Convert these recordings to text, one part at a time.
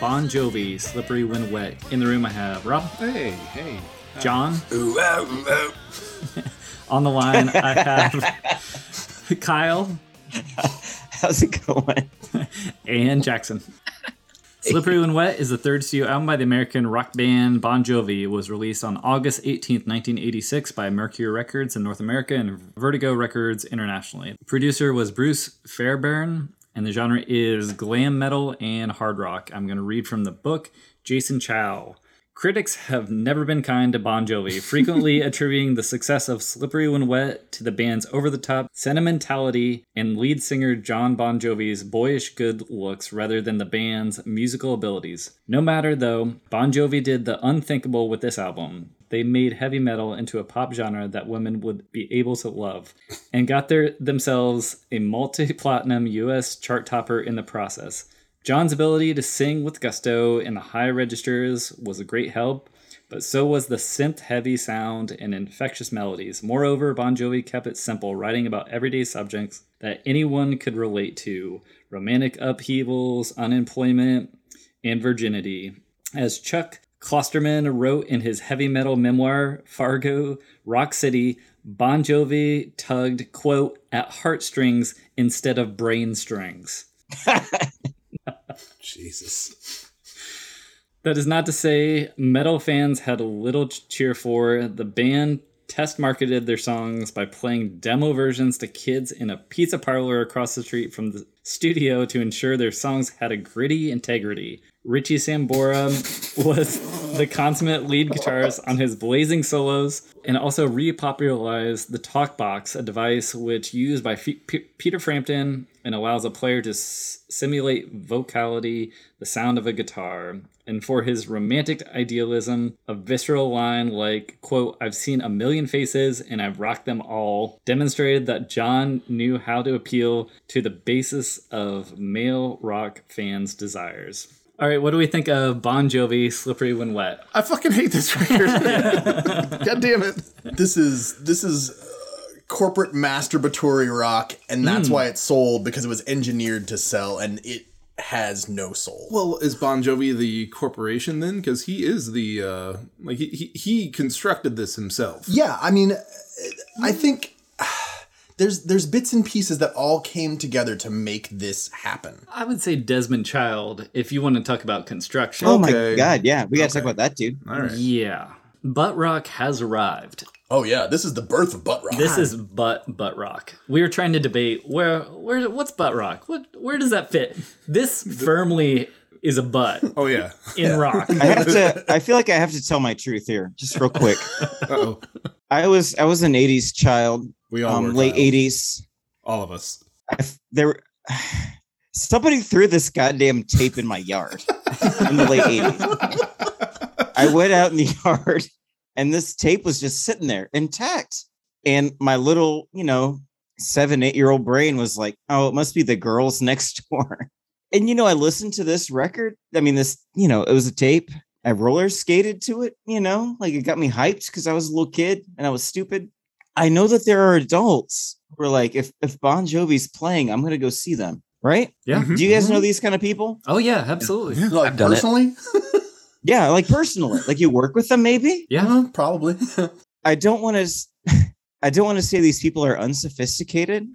Bon Jovi, "Slippery When Wet." In the room, I have Rob, Hey, hey. John. On the line, I have Kyle How's it going? and Jackson. Slippery When Wet is the third studio album by the American rock band Bon Jovi. It was released on August 18th, 1986 by Mercury Records in North America and Vertigo Records internationally. The producer was Bruce Fairbairn, and the genre is glam metal and hard rock. I'm going to read from the book Jason Chow. Critics have never been kind to Bon Jovi, frequently attributing the success of Slippery When Wet to the band's over the top sentimentality and lead singer John Bon Jovi's boyish good looks rather than the band's musical abilities. No matter though, Bon Jovi did the unthinkable with this album. They made heavy metal into a pop genre that women would be able to love and got their, themselves a multi platinum US chart topper in the process. John's ability to sing with gusto in the high registers was a great help, but so was the synth heavy sound and infectious melodies. Moreover, Bon Jovi kept it simple, writing about everyday subjects that anyone could relate to romantic upheavals, unemployment, and virginity. As Chuck Klosterman wrote in his heavy metal memoir, Fargo, Rock City, Bon Jovi tugged, quote, at heartstrings instead of brain strings. Jesus. That is not to say metal fans had little to cheer for. The band test marketed their songs by playing demo versions to kids in a pizza parlor across the street from the studio to ensure their songs had a gritty integrity. Richie Sambora was the consummate lead guitarist on his blazing solos and also repopularized the talk box, a device which used by F- P- Peter Frampton and allows a player to s- simulate vocality, the sound of a guitar. And for his romantic idealism, a visceral line like, quote, I've seen a million faces and I've rocked them all, demonstrated that John knew how to appeal to the basis of male rock fans' desires. All right, what do we think of Bon Jovi, Slippery When Wet? I fucking hate this record. God damn it. This is this is uh, corporate masturbatory rock, and that's why it sold because it was engineered to sell, and it has no soul. Well, is Bon Jovi the corporation then? Because he is the uh like he, he he constructed this himself. Yeah, I mean, uh, I think there's there's bits and pieces that all came together to make this happen. I would say Desmond Child, if you want to talk about construction. Oh my god, yeah, we gotta talk about that, dude. All right. Yeah. Butt rock has arrived. Oh yeah, this is the birth of butt rock. This is butt butt rock. We were trying to debate where where what's butt rock? What where does that fit? This firmly is a butt Oh yeah. in rock. I have to. I feel like I have to tell my truth here, just real quick. Uh-oh. I was I was an '80s child, We all um, late '80s. All of us. I there. Somebody threw this goddamn tape in my yard in the late '80s. I went out in the yard, and this tape was just sitting there intact. And my little, you know, seven, eight year old brain was like, "Oh, it must be the girls next door." And you know, I listened to this record. I mean, this, you know, it was a tape. I roller skated to it, you know, like it got me hyped because I was a little kid and I was stupid. I know that there are adults who are like, if if Bon Jovi's playing, I'm gonna go see them, right? Yeah. Mhm. Do you guys know these kind of people? Oh yeah, absolutely. Yeah. like done it. personally, Yeah, like personally, like you work with them, maybe. Uh, probably. I don't want to. I don't want to say these people are unsophisticated,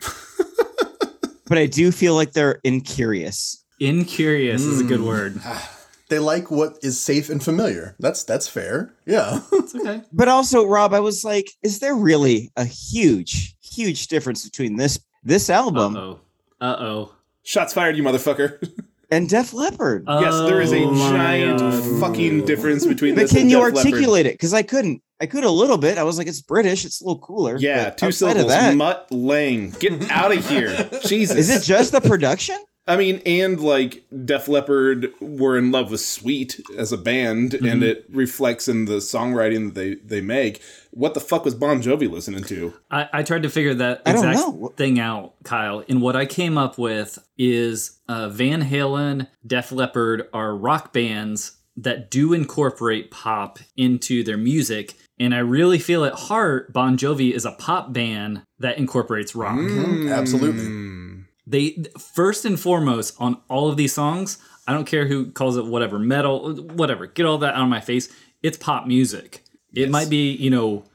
but I do feel like they're incurious. Incurious is a good Mm. word. They like what is safe and familiar. That's that's fair. Yeah. It's okay. But also, Rob, I was like, is there really a huge, huge difference between this this Uh album oh. Uh oh. Shots fired, you motherfucker. and Def Leppard? yes, there is a Oh giant God. fucking difference between but can and you Def Leppard. articulate it? Because I couldn't. I could a little bit. I was like, it's British. It's a little cooler. Yeah, two outside syllables. Of that, Mutt Lange. Get out of here. Jesus. is it just the production? I mean, and like Def Leppard were in love with Sweet as a band, Mm-hmm. and it reflects in the songwriting that they they make. What the fuck was Bon Jovi listening to? I, I tried to figure that I exact thing out, Kyle. And what I came up with is uh, Van Halen, Def Leppard are rock bands that do incorporate pop into their music. And I really feel at heart, Bon Jovi is a pop band that incorporates rock. Absolutely. They first and foremost on all of these songs. I don't care who calls it whatever metal, whatever. Get all that out of my face. It's pop music. It might be, you know,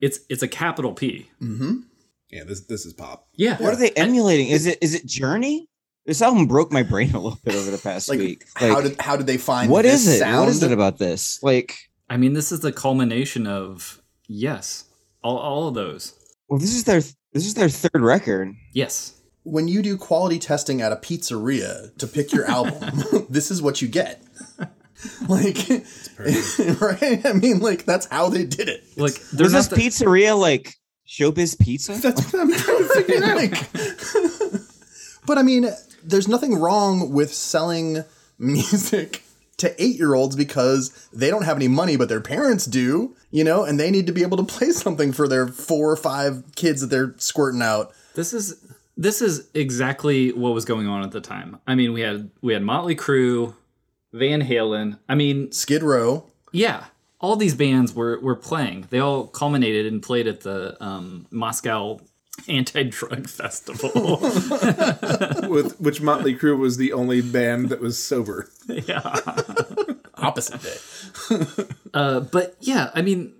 it's it's a capital P. Mm-hmm. Yeah, this this is pop. Yeah. What are they emulating? Is it is it Journey? This album broke my brain a little bit over the past Like, week. how did how did they find what this is it? Sound? What is it about this? Like, I mean, this is the culmination of yes, all, all of those. well, this is their this is their third record. Yes, when you do quality testing at a pizzeria to pick your album, this is what you get. Like, right? I mean, like that's how they did it. like Was there's this the- pizzeria like Showbiz Pizza? That's what I'm trying to figure out. Like, but I mean, there's nothing wrong with selling music to eight year olds because they don't have any money, but their parents do, you know, and they need to be able to play something for their four or five kids that they're squirting out. this is this is exactly what was going on at the time. I mean, we had we had Motley Crue, Van Halen. I mean, Skid Row. yeah, all these bands were were playing. They all culminated and played at the um, Moscow anti-drug festival. With which Motley Crue was the only band that was sober. Yeah, opposite day. Uh, but yeah, I mean,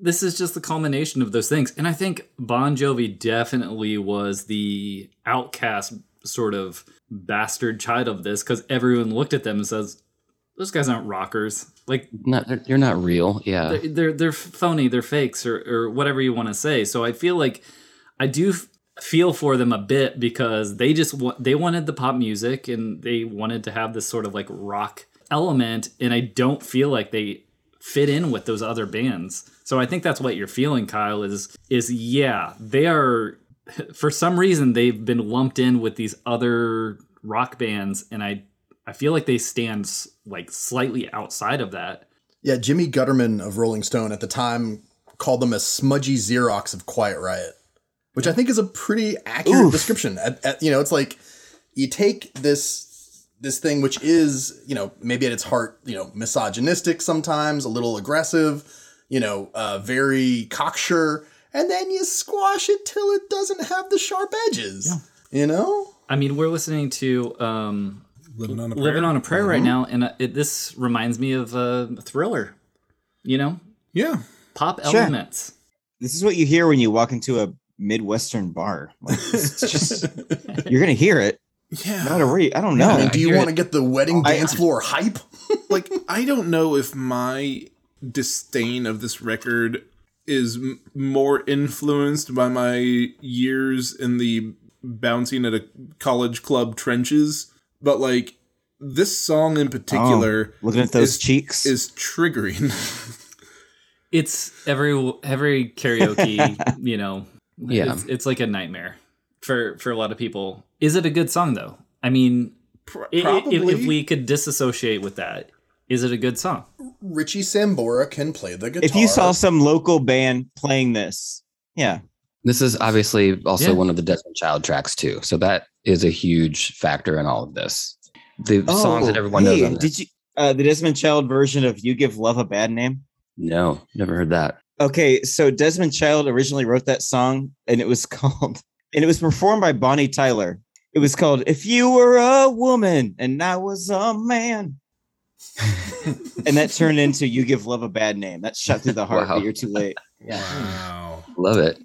this is just the culmination of those things. And I think Bon Jovi definitely was the outcast sort of bastard child of this because everyone looked at them and says, those guys aren't rockers. Like Not they're, you're not real. Yeah. they're they're, they're phony, they're fakes, or, or whatever you want to say. So I feel like I do f- feel for them a bit because they just wa- they wanted the pop music and they wanted to have this sort of like rock element, and I don't feel like they fit in with those other bands. So I think that's what you're feeling, Kyle. Is is yeah, they are for some reason they've been lumped in with these other rock bands, and I I feel like they stand like slightly outside of that. Yeah, Jimmy Guterman of Rolling Stone at the time called them a smudgy Xerox of Quiet Riot, which I think is a pretty accurate Oof. description. At, at- you know, it's like you take this this thing which is you know maybe at its heart you know misogynistic sometimes, a little aggressive, you know, uh, very cocksure, and then you squash it till it doesn't have the sharp edges. You know, I mean, we're listening to um, Living on a "Living on a Prayer" right now, and uh, it, this reminds me of a Thriller. You know, Yeah. pop Sure. elements. This is what you hear when you walk into a midwestern bar. Like, it's just you're gonna hear it. Yeah. Not a re- I don't know. I mean, do you want to get the wedding I- dance floor hype? like I don't know if my disdain of this record is m- more influenced by my years in the bouncing at a college club trenches, but like this song in particular Oh, looking at those is, cheeks. is triggering. It's every every karaoke. you know, Yeah. it's, it's like a nightmare for for a lot of people. Is it a good song though? I mean, Pro- i- i- probably. if, if we could disassociate with that, is it a good song? Richie Sambora can play the guitar. if you saw some local band playing this, yeah, This is obviously also Yeah. one of the Desmond Child tracks too. So that is a huge factor in all of this. The songs that everyone knows Oh, hey, on. Did you uh, the Desmond Child version of "You Give Love a Bad Name"? No, never heard that. Okay, so Desmond Child originally wrote that song, and it was called, and it was performed by Bonnie Tyler. It was called "If You Were a Woman and I Was a Man," and that turned into "You Give Love a Bad Name." That shot through the heart, Wow. but you're too late. wow. Love it.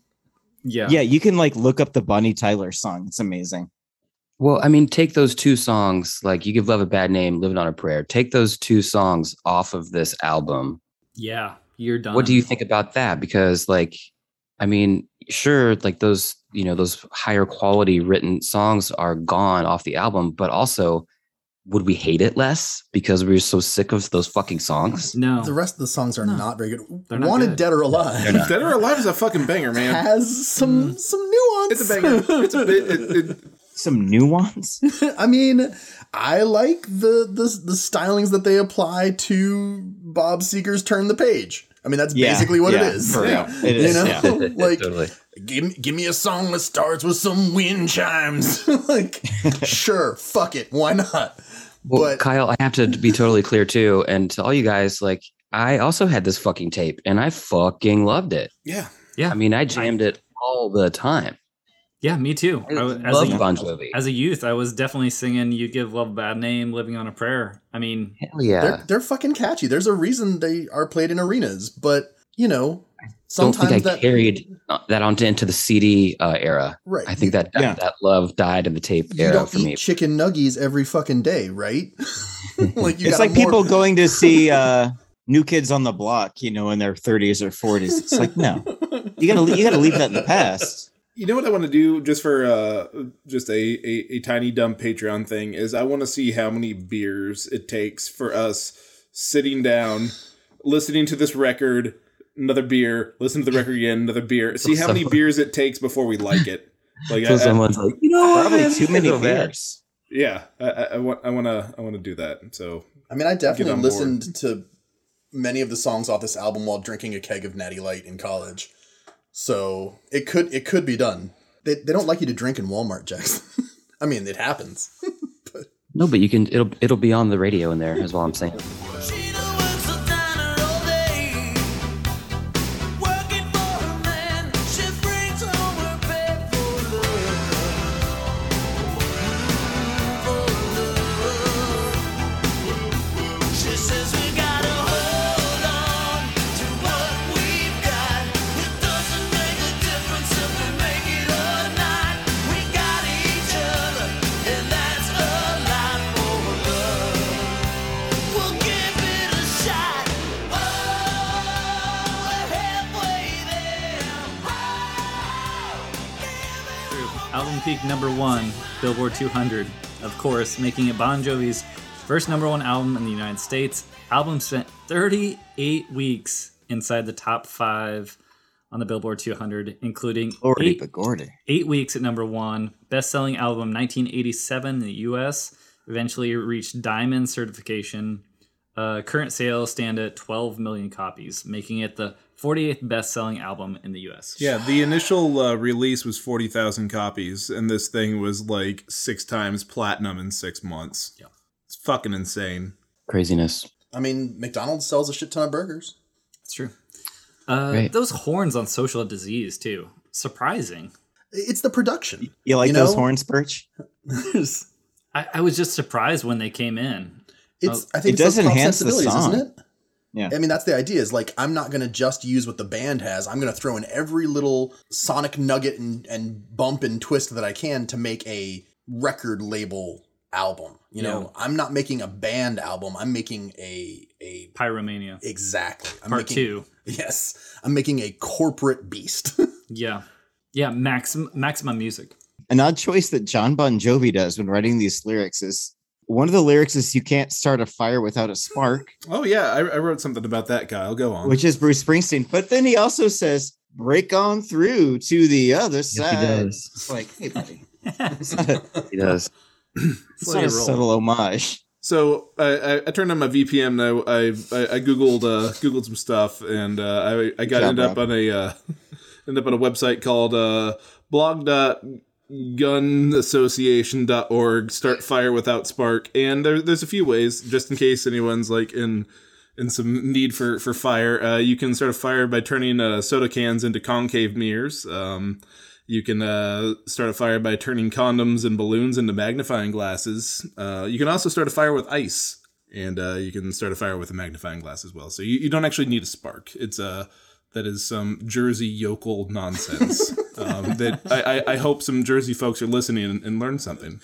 Yeah, Yeah, you can like look up the Bonnie Tyler song. It's amazing. Well, I mean, take those two songs, like You Give Love a Bad Name, Living on a Prayer. Take those two songs off of this album. Yeah, you're done. What do you think about that? Because, like, I mean, sure, like those, you know, those higher quality written songs are gone off the album, but also, would we hate it less because we're so sick of those fucking songs? No. The rest of the songs are not very good. They're not Wanted good. Dead or Alive Dead or Alive is a fucking banger, man. has some mm. some nuance. It's a banger. It's a bit. It, it, Some nuance. I mean, I like the, the the stylings that they apply to Bob Seger's "Turn the Page." I mean, that's Yeah, basically what yeah, it is. for real. Yeah. It You is. know? yeah. like, totally. give me, give me a song that starts with some wind chimes. like, sure, fuck it, why not? Well, but Kyle, I have to be totally clear too. And to all you guys, like, I also had this fucking tape and I fucking loved it. yeah. yeah. I mean, I jammed it all the time. Yeah, me too. I I as, love a, Bon Jovi. as a youth, I was definitely singing "You Give Love a Bad Name," "Living on a Prayer." I mean, Hell yeah. they're they're fucking catchy. There's a reason they are played in arenas, but you know, Don't sometimes think I that carried uh, that onto into the CD uh, era. right. I think that that, Yeah. that love died in the tape you era don't for eat me. chicken nuggies every fucking day, right? like you it's got like people going to see uh, New Kids on the Block, you know, in their 30s or 40s. It's like, no, you gotta you gotta leave that in the past. You know what I want to do just for uh just a, a, a tiny dumb Patreon thing is I want to see how many beers it takes for us sitting down, listening to this record, another beer, listen to the record again, another beer. See how many beers it takes before we like it. Like So I, I, someone's like, you know, Probably man, too many so bad." beers. yeah, I, I, I want I want to I want to do that. So I mean, I definitely on board. listened to many of the songs off this album while drinking a keg of Natty Light in college. So it could it could be done. They, they don't like you to drink in Walmart, Jackson. I mean, it happens. No, but you can. It'll it'll be on the radio in there. Is what I'm saying. 200. Of course, making it Bon Jovi's first number one album in the United States. Album spent 38 weeks inside the top five on the Billboard 200, including eight, eight weeks at number one. Best selling album 1987 in the US. Eventually reached diamond certification. Uh, current sales stand at 12 million copies, making it the 48th best selling album in the US. yeah, the initial uh, release was forty thousand copies, and this thing was like six times platinum in six months. Yeah. it's fucking insane. Craziness. I mean, McDonald's sells a shit ton of burgers. It's true. Uh, Right. Those horns on Social Disease, too. Surprising. It's the production. You like You those horns, Birch? I, I was just surprised when they came in. I It think does it's those enhance the sensibilities, song. isn't it? Yeah. I mean, that's the idea. Is like I'm not gonna just use what the band has. I'm gonna throw in every little sonic nugget and and bump and twist that I can to make a record label album. You know, I'm not making a band album. I'm making a a Pyromania. exactly. I'm Part making, two. Yes, I'm making a corporate beast. Yeah. Yeah, maximum maximum music. An odd choice that John Bon Jovi does when writing these lyrics is one of the lyrics is "You can't start a fire without a spark," Oh yeah, I, I wrote something about that, guy. I'll Go on. which is Bruce Springsteen. But then he also says, "Break on through to the other side." He does. It's like, hey, buddy, a, He does. it's Slow not a your subtle homage. So I, I, I turned on my VPN. And I, I I googled uh, googled some stuff, and uh, I I got job, ended up on a uh, ended up on a website called uh, blog.gunassociation.org. Start fire without spark, and there, there's a few ways, just in case anyone's like in in some need for for fire. Uh, you can start a fire by turning uh, soda cans into concave mirrors. Um, you can uh, start a fire by turning condoms and balloons into magnifying glasses. Uh, you can also start a fire with ice, and uh, you can start a fire with a magnifying glass as well. So you, you don't actually need a spark. It's uh, that is some Jersey yokel nonsense. Um, that I, I, I hope some Jersey folks are listening and, and learn something.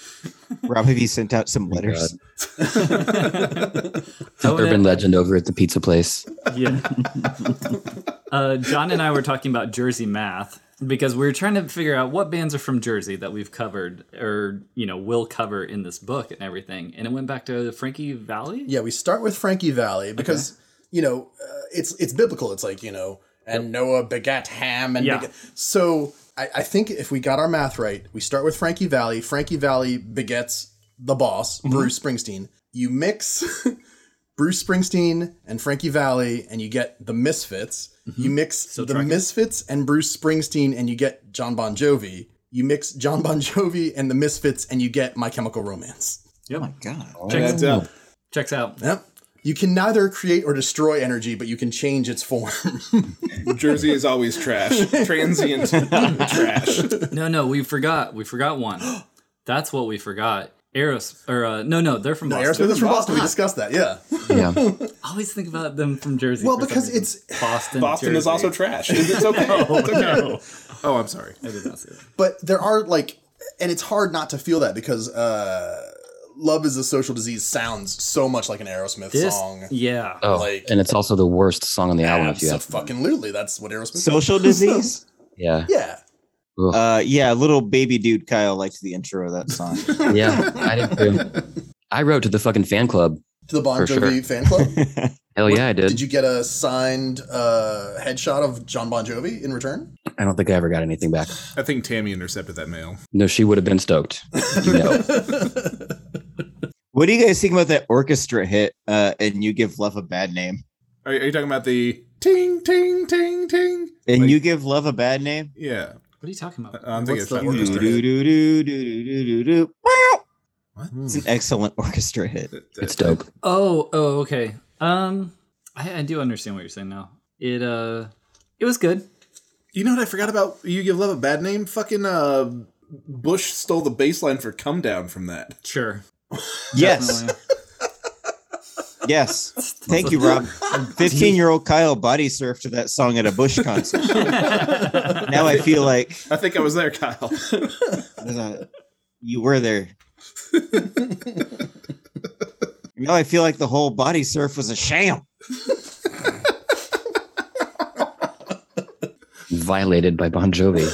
Rob, have you sent out some letters? Oh, Urban legend over at the pizza place. Yeah. uh, John and I were talking about Jersey math because we were trying to figure out what bands are from Jersey that we've covered or, you know, will cover in this book and everything. And it went back to Frankie Valli? Yeah, we start with Frankie Valli because you know uh, it's it's biblical. It's like you know, and Noah begat Ham, and Yeah. begat- so I, I think if we got our math right, we start with Frankie Valli. Frankie Valli begets the boss, Mm-hmm. Bruce Springsteen. You mix Bruce Springsteen and Frankie Valli, and you get the Misfits. You mix the tracking. Misfits and Bruce Springsteen, and you get John Bon Jovi. You mix John Bon Jovi and the Misfits, and you get My Chemical Romance. Oh my god. That's up. Checks out. Yep. You can neither create or destroy energy, but you can change its form. Jersey is always trash. Transient trash. No, no, we forgot. We forgot one. That's what we forgot. Aeros, or uh, no, no, they're from Boston. Aerosmith is from Boston. We discussed that. Yeah. Yeah. I always think about them from Jersey. Well, because it's- Boston. Boston is also trash. It's okay. It's okay. No, Oh, I'm sorry. I did not see that. But there are like, and it's hard not to feel that because uh, "Love Is a Social Disease" sounds so much like an Aerosmith This, song. yeah. Oh, Like- and it's also the worst song on the album. If you ask. me. Absolutely, that's what Aerosmith. Social disease? Yeah. Yeah. Uh yeah, little baby dude Kyle liked the intro of that song. yeah, I did too. I wrote to the fucking fan club. To the Bon Jovi sure. fan club. Hell yeah, I did. Did you get a signed uh, headshot of John Bon Jovi in return? I don't think I ever got anything back. I think Tammy intercepted that mail. No, she would have been stoked. You know. What do you guys think about that orchestra hit uh and you give love a bad name? Are, are you talking about the ting ting ting ting? And Like- you give love a bad name? Yeah, What are you talking about? I'm thinking What's it's the that orchestra. do, do, do, do, do, do, do. What? It's an excellent orchestra hit. It's dope. Oh, oh, okay. Um, I, I do understand what you're saying now. It uh, it was good. You know what I forgot about? You give love a bad name. Fucking uh, Bush stole the bass line for "Come Down" from that. Sure. Yes. Yes. Thank you, Rob. 15 year old Kyle body surfed to that song at a Bush concert. now I feel like I think I was there, Kyle. you were there. now I feel like the whole body surf was a sham. Violated by Bon Jovi.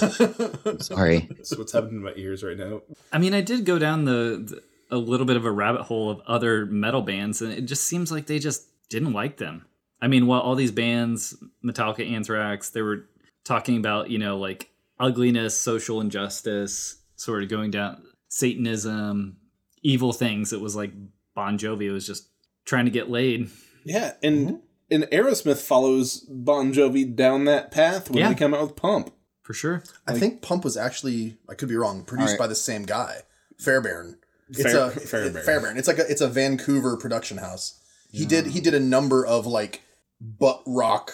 Sorry. That's what's happening in my ears right now. I mean, I did go down the, the a little bit of a rabbit hole of other metal bands, and it just seems like they just didn't like them. I mean, while all these bands, Metallica, Anthrax, they were talking about you know like ugliness, social injustice, sort of going down Satanism, evil things. It was like Bon Jovi was just trying to get laid. Yeah, and mm-hmm. and Aerosmith follows Bon Jovi down that path when Yeah. they come out with Pump. For sure. I think Pump was actually, I could be wrong, produced Alright. by the same guy, Fairbairn. It's Fair- a Fairbairn. Fairbairn. It's like a it's a Vancouver production house. He did he did a number of like butt rock,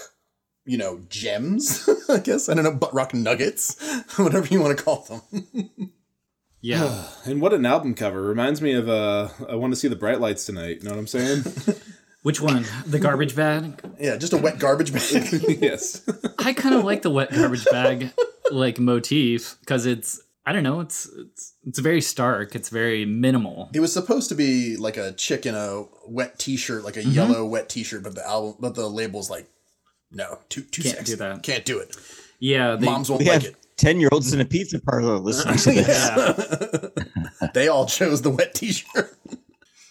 you know, gems. I guess I don't know butt rock nuggets, whatever you want to call them. Yeah. And what an album cover! Reminds me of uh, I want to see the bright lights tonight. You know what I'm saying? Which one? The garbage bag? yeah, just a wet garbage bag. yes. I kind of like the wet garbage bag like motif because it's I don't know it's it's it's very stark. It's very minimal. it was supposed to be like a chick in a wet T-shirt, like a Mm-hmm. yellow wet T-shirt, but the album, but the label's like, no, too too Can't sexy. do that. Can't do it. Yeah, they, Moms won't We like have it. 10 year olds in a pizza parlor listening to this. They all chose the wet T-shirt.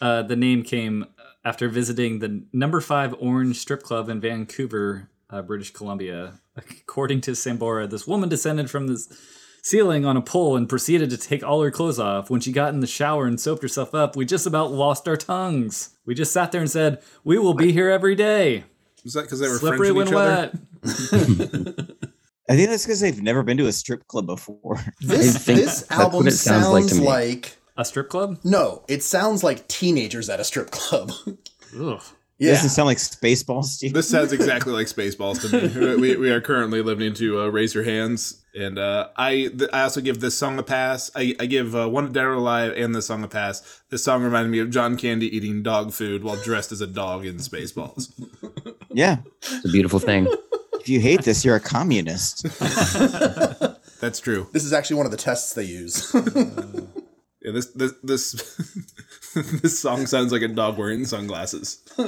Uh, the name came after visiting the number five Orange Strip Club in Vancouver, uh, British Columbia. According to Sambora, this woman descended from the ceiling on a pole and proceeded to take all her clothes off. When she got in the shower and soaped herself up, we just about lost our tongues. We just sat there and said, "We will be here every day." Was that because they were Slippery Frenching when each other? wet. I think that's because they've never been to a strip club before. This this album it sounds like to me. like A strip club? no, it sounds like teenagers at a strip club. Ugh. yeah, Doesn't sound like Spaceballs, Steve. This sounds exactly like Spaceballs to me. we, we are currently listening to uh, Raise Your Hands, and uh, I th- I also give this song a pass. I, I give uh, One Dead or Alive and this song a pass. This song reminded me of John Candy eating dog food while dressed as a dog in Spaceballs. yeah. It's a beautiful thing. If you hate this, you're a communist. That's true. This is actually one of the tests they use. Yeah, this this this this song sounds like a dog wearing sunglasses.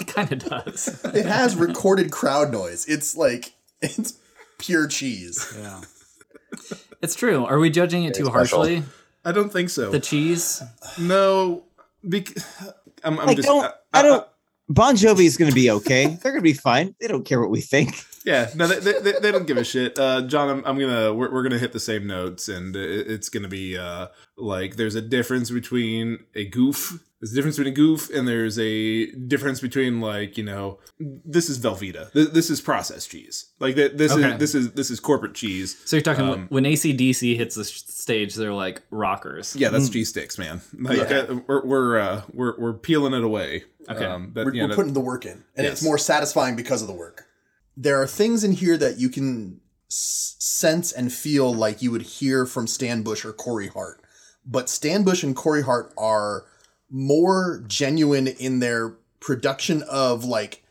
It kind of does. it has recorded crowd noise. It's like it's pure cheese. Yeah. It's true. Are we judging it too special. harshly? I don't think so. The cheese? no, because I'm, I'm Like, just don't I- I I- don't. Bon Jovi is going to be okay. They're going to be fine. They don't care what we think. Yeah, no, they, they, they- they don't give a shit. Uh, John, I'm, I'm gonna we're, we're gonna hit the same notes, and it, it's gonna be uh, like there's a difference between a goof. There's a difference between a goof, and there's a difference between like you know this is Velveeta. This, this is processed cheese. Like that. This Okay. is this is this is corporate cheese. So you're talking Um, when ACDC hits the stage, they're like rockers. Yeah, that's cheese sticks, man. Like Yeah. uh, we're we're uh, we're we're peeling it away. Okay. um, but, We're, yeah, we're that- putting the work in, and Yes. it's more satisfying because of the work. There are things in here that you can s- sense and feel like you would hear from Stan Bush or Corey Hart, but Stan Bush and Corey Hart are more genuine in their production of like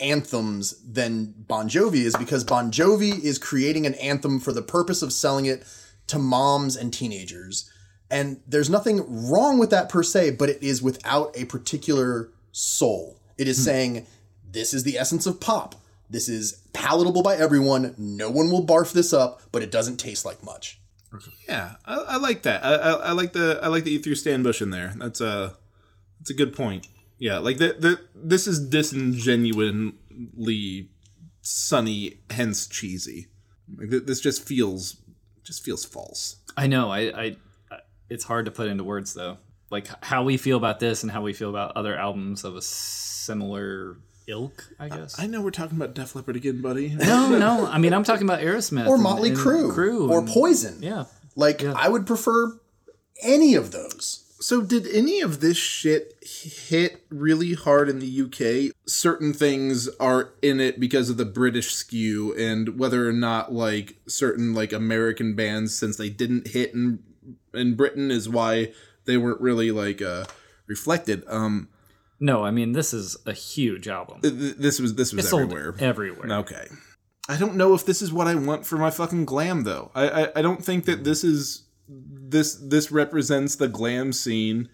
anthems than Bon Jovi is because Bon Jovi is creating an anthem for the purpose of selling it to moms and teenagers. And there's nothing wrong with that per se, but it is without a particular soul. It is hmm. saying, this is the essence of pop. This is palatable by everyone. No one will barf this up, but it doesn't taste like much. Yeah, I, I like that. I, I, I like the I like that you threw Stan Bush in there. That's a that's a good point. Yeah, like the, the this is disingenuinely sunny, hence cheesy. Like th- this just feels just feels false. I know. I, I, I- it's hard to put into words though. Like how we feel about this and how we feel about other albums of a similar ilk. I guess. I know we're talking about Def Leppard again, buddy. no, no. I mean, I'm talking about Aerosmith Or and- Motley and Crue. Crue, or and- Poison. Yeah. Like, I would prefer any of those. So did any of this shit hit really hard in the UK? Certain things are in it because of the British skew and whether or not like certain like American bands since they didn't hit in in Britain is why they weren't really like uh reflected. Um No, I mean this is a huge album. th- th- this was this was It's sold everywhere. everywhere. Okay. I don't know if this is what I want for my fucking glam though. I I, I don't think that this is this this represents the glam scene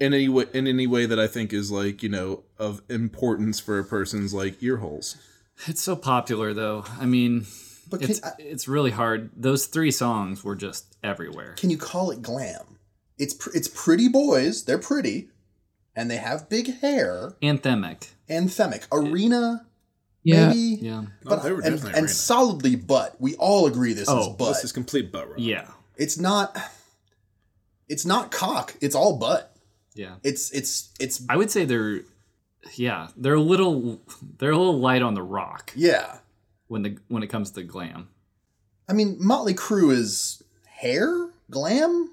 in any way in any way that I think is like, you know, of importance for a person's like ear holes. It's so popular though. I mean, But can, it's it's really hard. Those three songs were just everywhere. can you call it glam? It's pr- it's pretty boys. They're pretty, and they have big hair. Anthemic. Anthemic arena, Yeah. maybe. Yeah. But Oh, they were and, definitely and solidly butt. We all agree this is Oh, butt. This is complete butt rock. Yeah. it's not. It's not cock. It's all butt. Yeah. It's it's it's I would say they're yeah, they're a little they're a little light on the rock yeah. when the when it comes to glam. I mean, Motley Crue is hair glam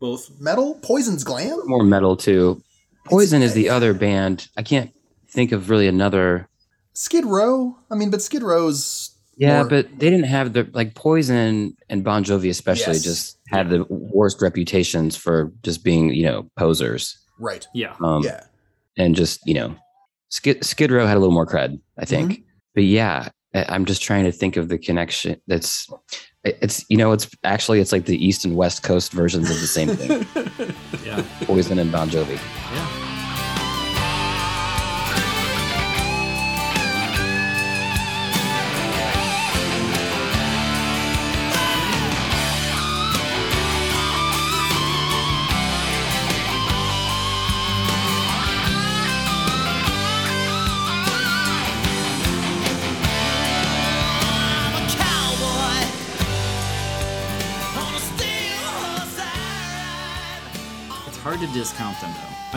Both metal. Poison's glam. More metal too. Poison is the other band. I can't think of really another. Skid Row. I mean, but Skid Row's Yeah, more- but they didn't have the like Poison and Bon Jovi especially Yes. just had the worst reputations for just being you know posers. right. Yeah. Um, yeah. and just you know, Skid Skid Row had a little more cred, I think. Mm-hmm. But yeah, I- I'm just trying to think of the connection. That's it's you know it's actually it's like the east and west coast versions of the same thing. Yeah. Poison and Bon Jovi. Yeah.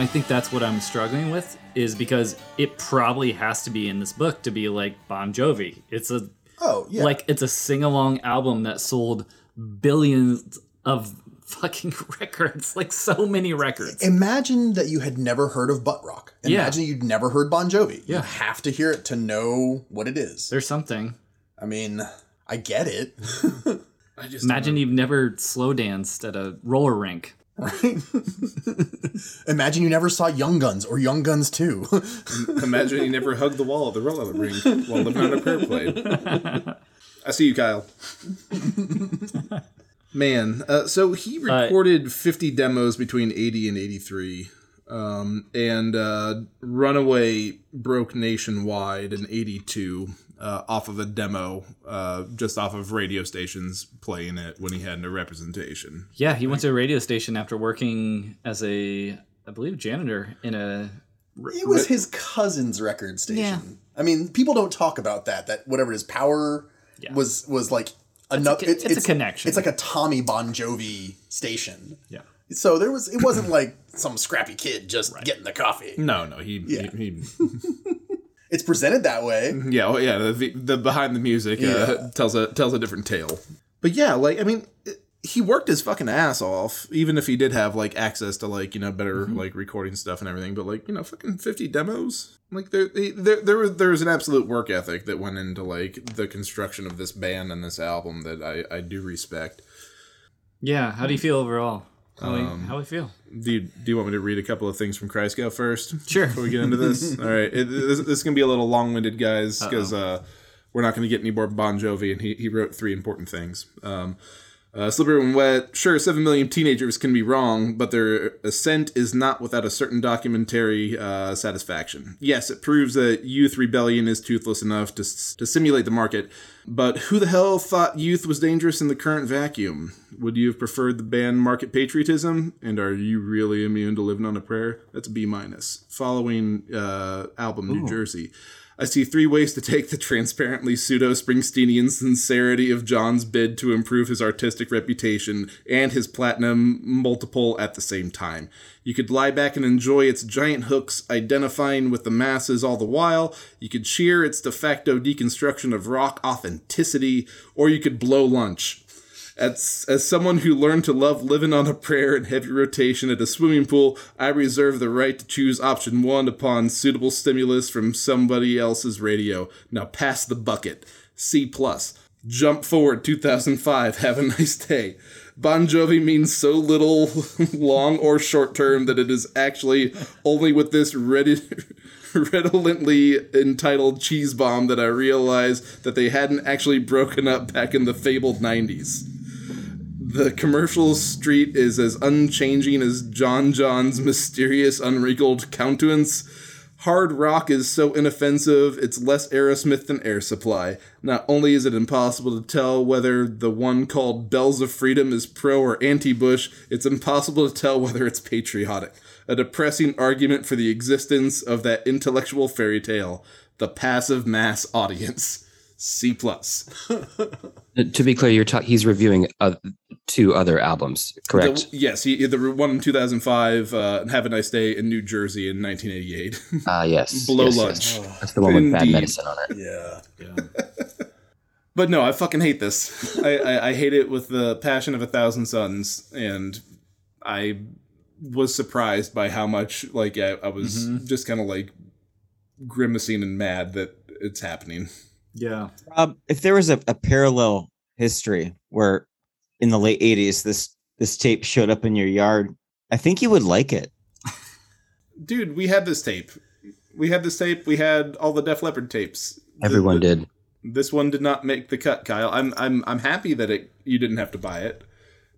I think that's what I'm struggling with is because it probably has to be in this book to be like Bon Jovi. It's a Oh yeah. like it's a sing-along album that sold billions of fucking records, like so many records. Imagine that you had never heard of butt rock. Yeah. Imagine you'd never heard Bon Jovi. You Yeah. have to hear it to know what it is. There's something. I mean, I get it. I just Imagine you've never slow danced at a roller rink. Right? Imagine you never saw Young Guns or Young Guns 2. imagine you never hugged the wall at the roller rink while living on a prayer plane. I see you, Kyle. Man, uh, so he recorded 50 demos between 80 and 83. Um, and uh, Runaway broke nationwide in 82 uh, off of a demo, uh, just off of radio stations playing it when he had no representation. Yeah, he went to a radio station after working as a, I believe, janitor in a. It was his cousin's record station. Yeah. I mean, people don't talk about that. That whatever it is, Power Yeah. was was like another. co- it's a connection. It's like a Tommy Bon Jovi station. Yeah. So there was. It wasn't like some scrappy kid just getting the coffee. No, no, he, Yeah. he, he It's presented that way. Yeah, well, yeah. The, the behind the music uh, Yeah. tells a tells a different tale. But yeah, like I mean, he worked his fucking ass off, even if he did have like access to like you know better like recording stuff and everything. But like you know, fucking fifty demos. Like there, there, there was there was an absolute work ethic that went into like the construction of this band and this album that I I do respect. Yeah, how do you feel overall? How, do you- Um, how do you feel? Do you, do you want me to read a couple of things from Christgau first? Sure. Before we get into this, all right. It, this, this is gonna be a little long-winded, guys, because uh, we're not gonna get any more Bon Jovi, and he, he wrote three important things. Um, uh, Slippery when wet. Sure, seven million teenagers can be wrong, but their ascent is not without a certain documentary uh, satisfaction. Yes, it proves that youth rebellion is toothless enough to s- to simulate the market. But who the hell thought youth was dangerous in the current vacuum? Would you have preferred the band Market Patriotism? And are you really immune to living on a prayer? That's a B minus. Following uh, album New Jersey. I see three ways to take the transparently pseudo Springsteenian sincerity of John's bid to improve his artistic reputation and his platinum multiple at the same time. You could lie back and enjoy its giant hooks identifying with the masses all the while, you could cheer its de facto deconstruction of rock authenticity, or you could blow lunch. As, as someone who learned to love living on a prayer and heavy rotation at a swimming pool, I reserve the right to choose option one upon suitable stimulus from somebody else's radio. Now pass the bucket. C plus. Jump forward 2005. Have a nice day. Bon Jovi means so little, long or short term, that it is actually only with this ready, redolently entitled cheese bomb that I realized that they hadn't actually broken up back in the fabled 90s. The commercial street is as unchanging as John John's mysterious, unwrinkled countenance. Hard rock is so inoffensive, it's less Aerosmith than Air Supply. Not only is it impossible to tell whether the one called Bells of Freedom is pro or anti Bush, it's impossible to tell whether it's patriotic. A depressing argument for the existence of that intellectual fairy tale, the passive mass audience. C plus. To be clear, you're ta- he's reviewing uh, two other albums, correct? The- yes, he, the one in 2005, uh, Have a Nice Day in New Jersey in 1988. Ah, yes. Below yes, lunch. yes. That's the one with bad medicine on it. Yeah. yeah. but no, I fucking hate this. I, I, I hate it with the passion of a thousand suns, and I was surprised by how much like I, I was just kind of like grimacing and mad that it's happening. Yeah. Um, if there was a, a parallel history where in the late 80s this this tape showed up in your yard, I think you would like it. Dude, we had this tape. We had this tape. We had all the Def Leppard tapes. The- Everyone the- did. This one did not make the cut, Kyle. I'm I'm I'm happy that it you didn't have to buy it,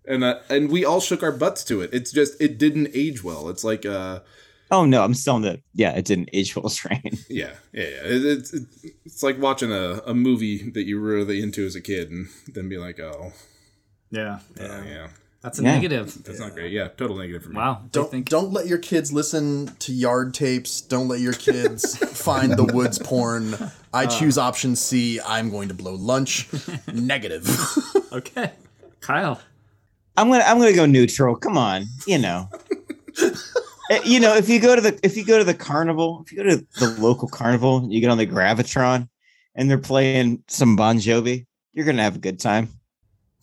and uh, and we all shook our butts to it. It's just it didn't age well. It's like uh Oh no, I'm still in the yeah, it didn't age well strain. yeah yeah yeah. It, it's it's it's like watching a, a movie that you were really into as a kid and then be like oh Yeah. Oh, yeah yeah That's a Yeah. negative. that's not great. Yeah, total negative for me. Wow. Don't think- don't let your kids listen to yard tapes. Don't let your kids find the woods porn. I uh. choose option C. I'm going to blow lunch. Negative. Okay. Kyle. I'm gonna I'm gonna go neutral. Come on, you know. Eh, you know, if you go to the if you go to the carnival, if you go to the local carnival, you get on the Gravitron, and they're playing some Bon Jovi, you're gonna have a good time.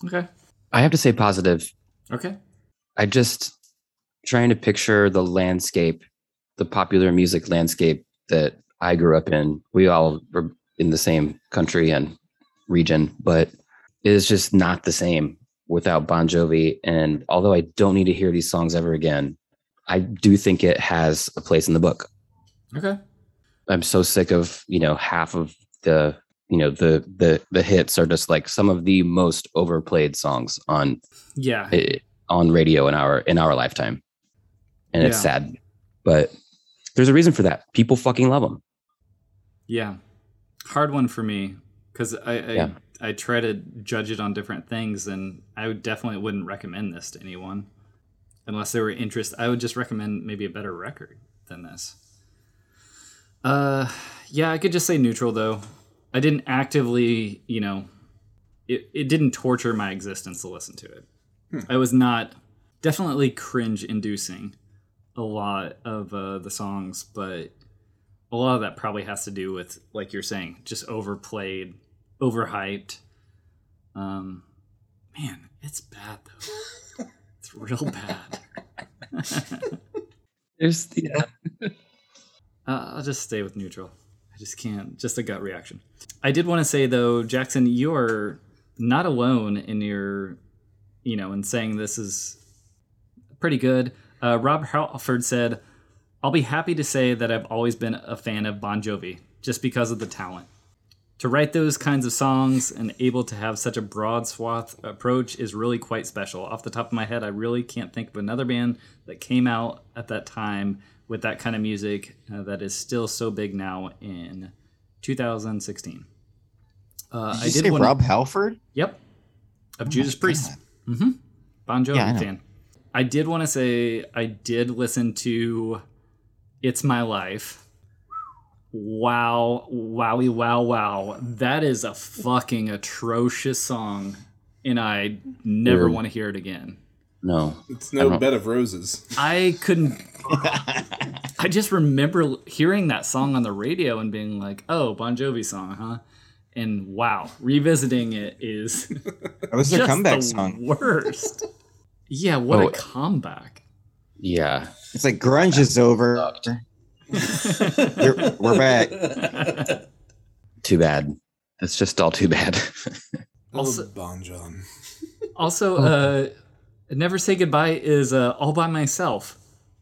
Okay. I have to say positive. Okay. I just trying to picture the landscape, the popular music landscape that I grew up in. We all were in the same country and region, but it is just not the same without Bon Jovi. And although I don't need to hear these songs ever again, I do think it has a place in the book. Okay. I'm so sick of, you know, half of the you know the the the hits are just like some of the most overplayed songs on Yeah. eh, on radio in our in our lifetime, and it's Yeah. sad, but there's a reason for that. People fucking love them. Yeah, hard one for me because I I, Yeah. I try to judge it on different things, and I would definitely wouldn't recommend this to anyone unless there were interest. I would just recommend maybe a better record than this. Uh, yeah, I could just say neutral though. I didn't actively, you know, it it didn't torture my existence to listen to it. I was not definitely cringe inducing a lot of uh, the songs, but a lot of that probably has to do with like you're saying just overplayed overhyped um man it's bad though real bad There's yeah. uh, i'll just stay with neutral i just can't just a gut reaction i did want to say though jackson you're not alone in your you know in saying this is pretty good uh, rob halford said I'll be happy to say that I've always been a fan of Bon Jovi just because of the talent. To write those kinds of songs and able to have such a broad swath approach is really quite special. Off the top of my head, I really can't think of another band that came out at that time with that kind of music uh, that is still so big now in 2016. Uh, Did you say wanna- Rob Halford? Yep. Of Judas Priest. Mm-hmm. Bon Jovi Yeah, I fan. I did want to say I did listen to It's My Life. Wow, wowie, wow, wow. That is a fucking atrocious song. And I never want to hear it again. No, It's no bed of roses. I couldn't. I just remember hearing that song on the radio and being like, "Oh, Bon Jovi song, huh?" And wow, revisiting it is That was their just comeback the song. Worst. Yeah, what Oh. a comeback. yeah, It's like grunge is over. You're- we're back. too bad. That's just all too bad. Also- oh, Bon John. Also, uh, "Never Say Goodbye" is uh, all by myself.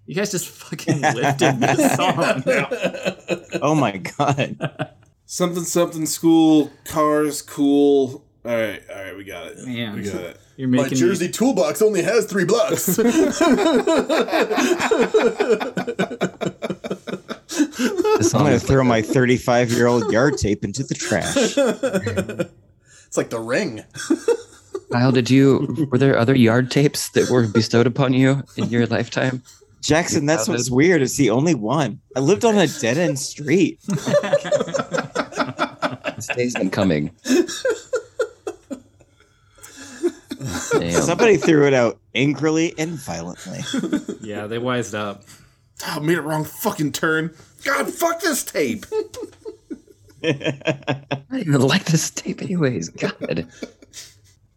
You guys just fucking lifted this song. Oh my god. Something something school cars cool. All right, all right, we got it. Man. we got it. You're My making Jersey toolbox only has three blocks. This I'm gonna is throw like my 35 year old yard tape into the trash. it's like the ring. Kyle, did you? Were there other yard tapes that were bestowed upon you in your lifetime? Jackson, that's what's weird. It's the only one. I lived on a dead end street. This day's been coming. Damn. Somebody threw it out angrily and violently. Yeah, they wised up. Oh, made a wrong fucking turn. God, fuck this tape. I don't even like this tape, anyways. God.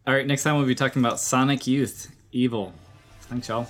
All right, next time we'll be talking about Sonic Youth Evol. Thanks, y'all.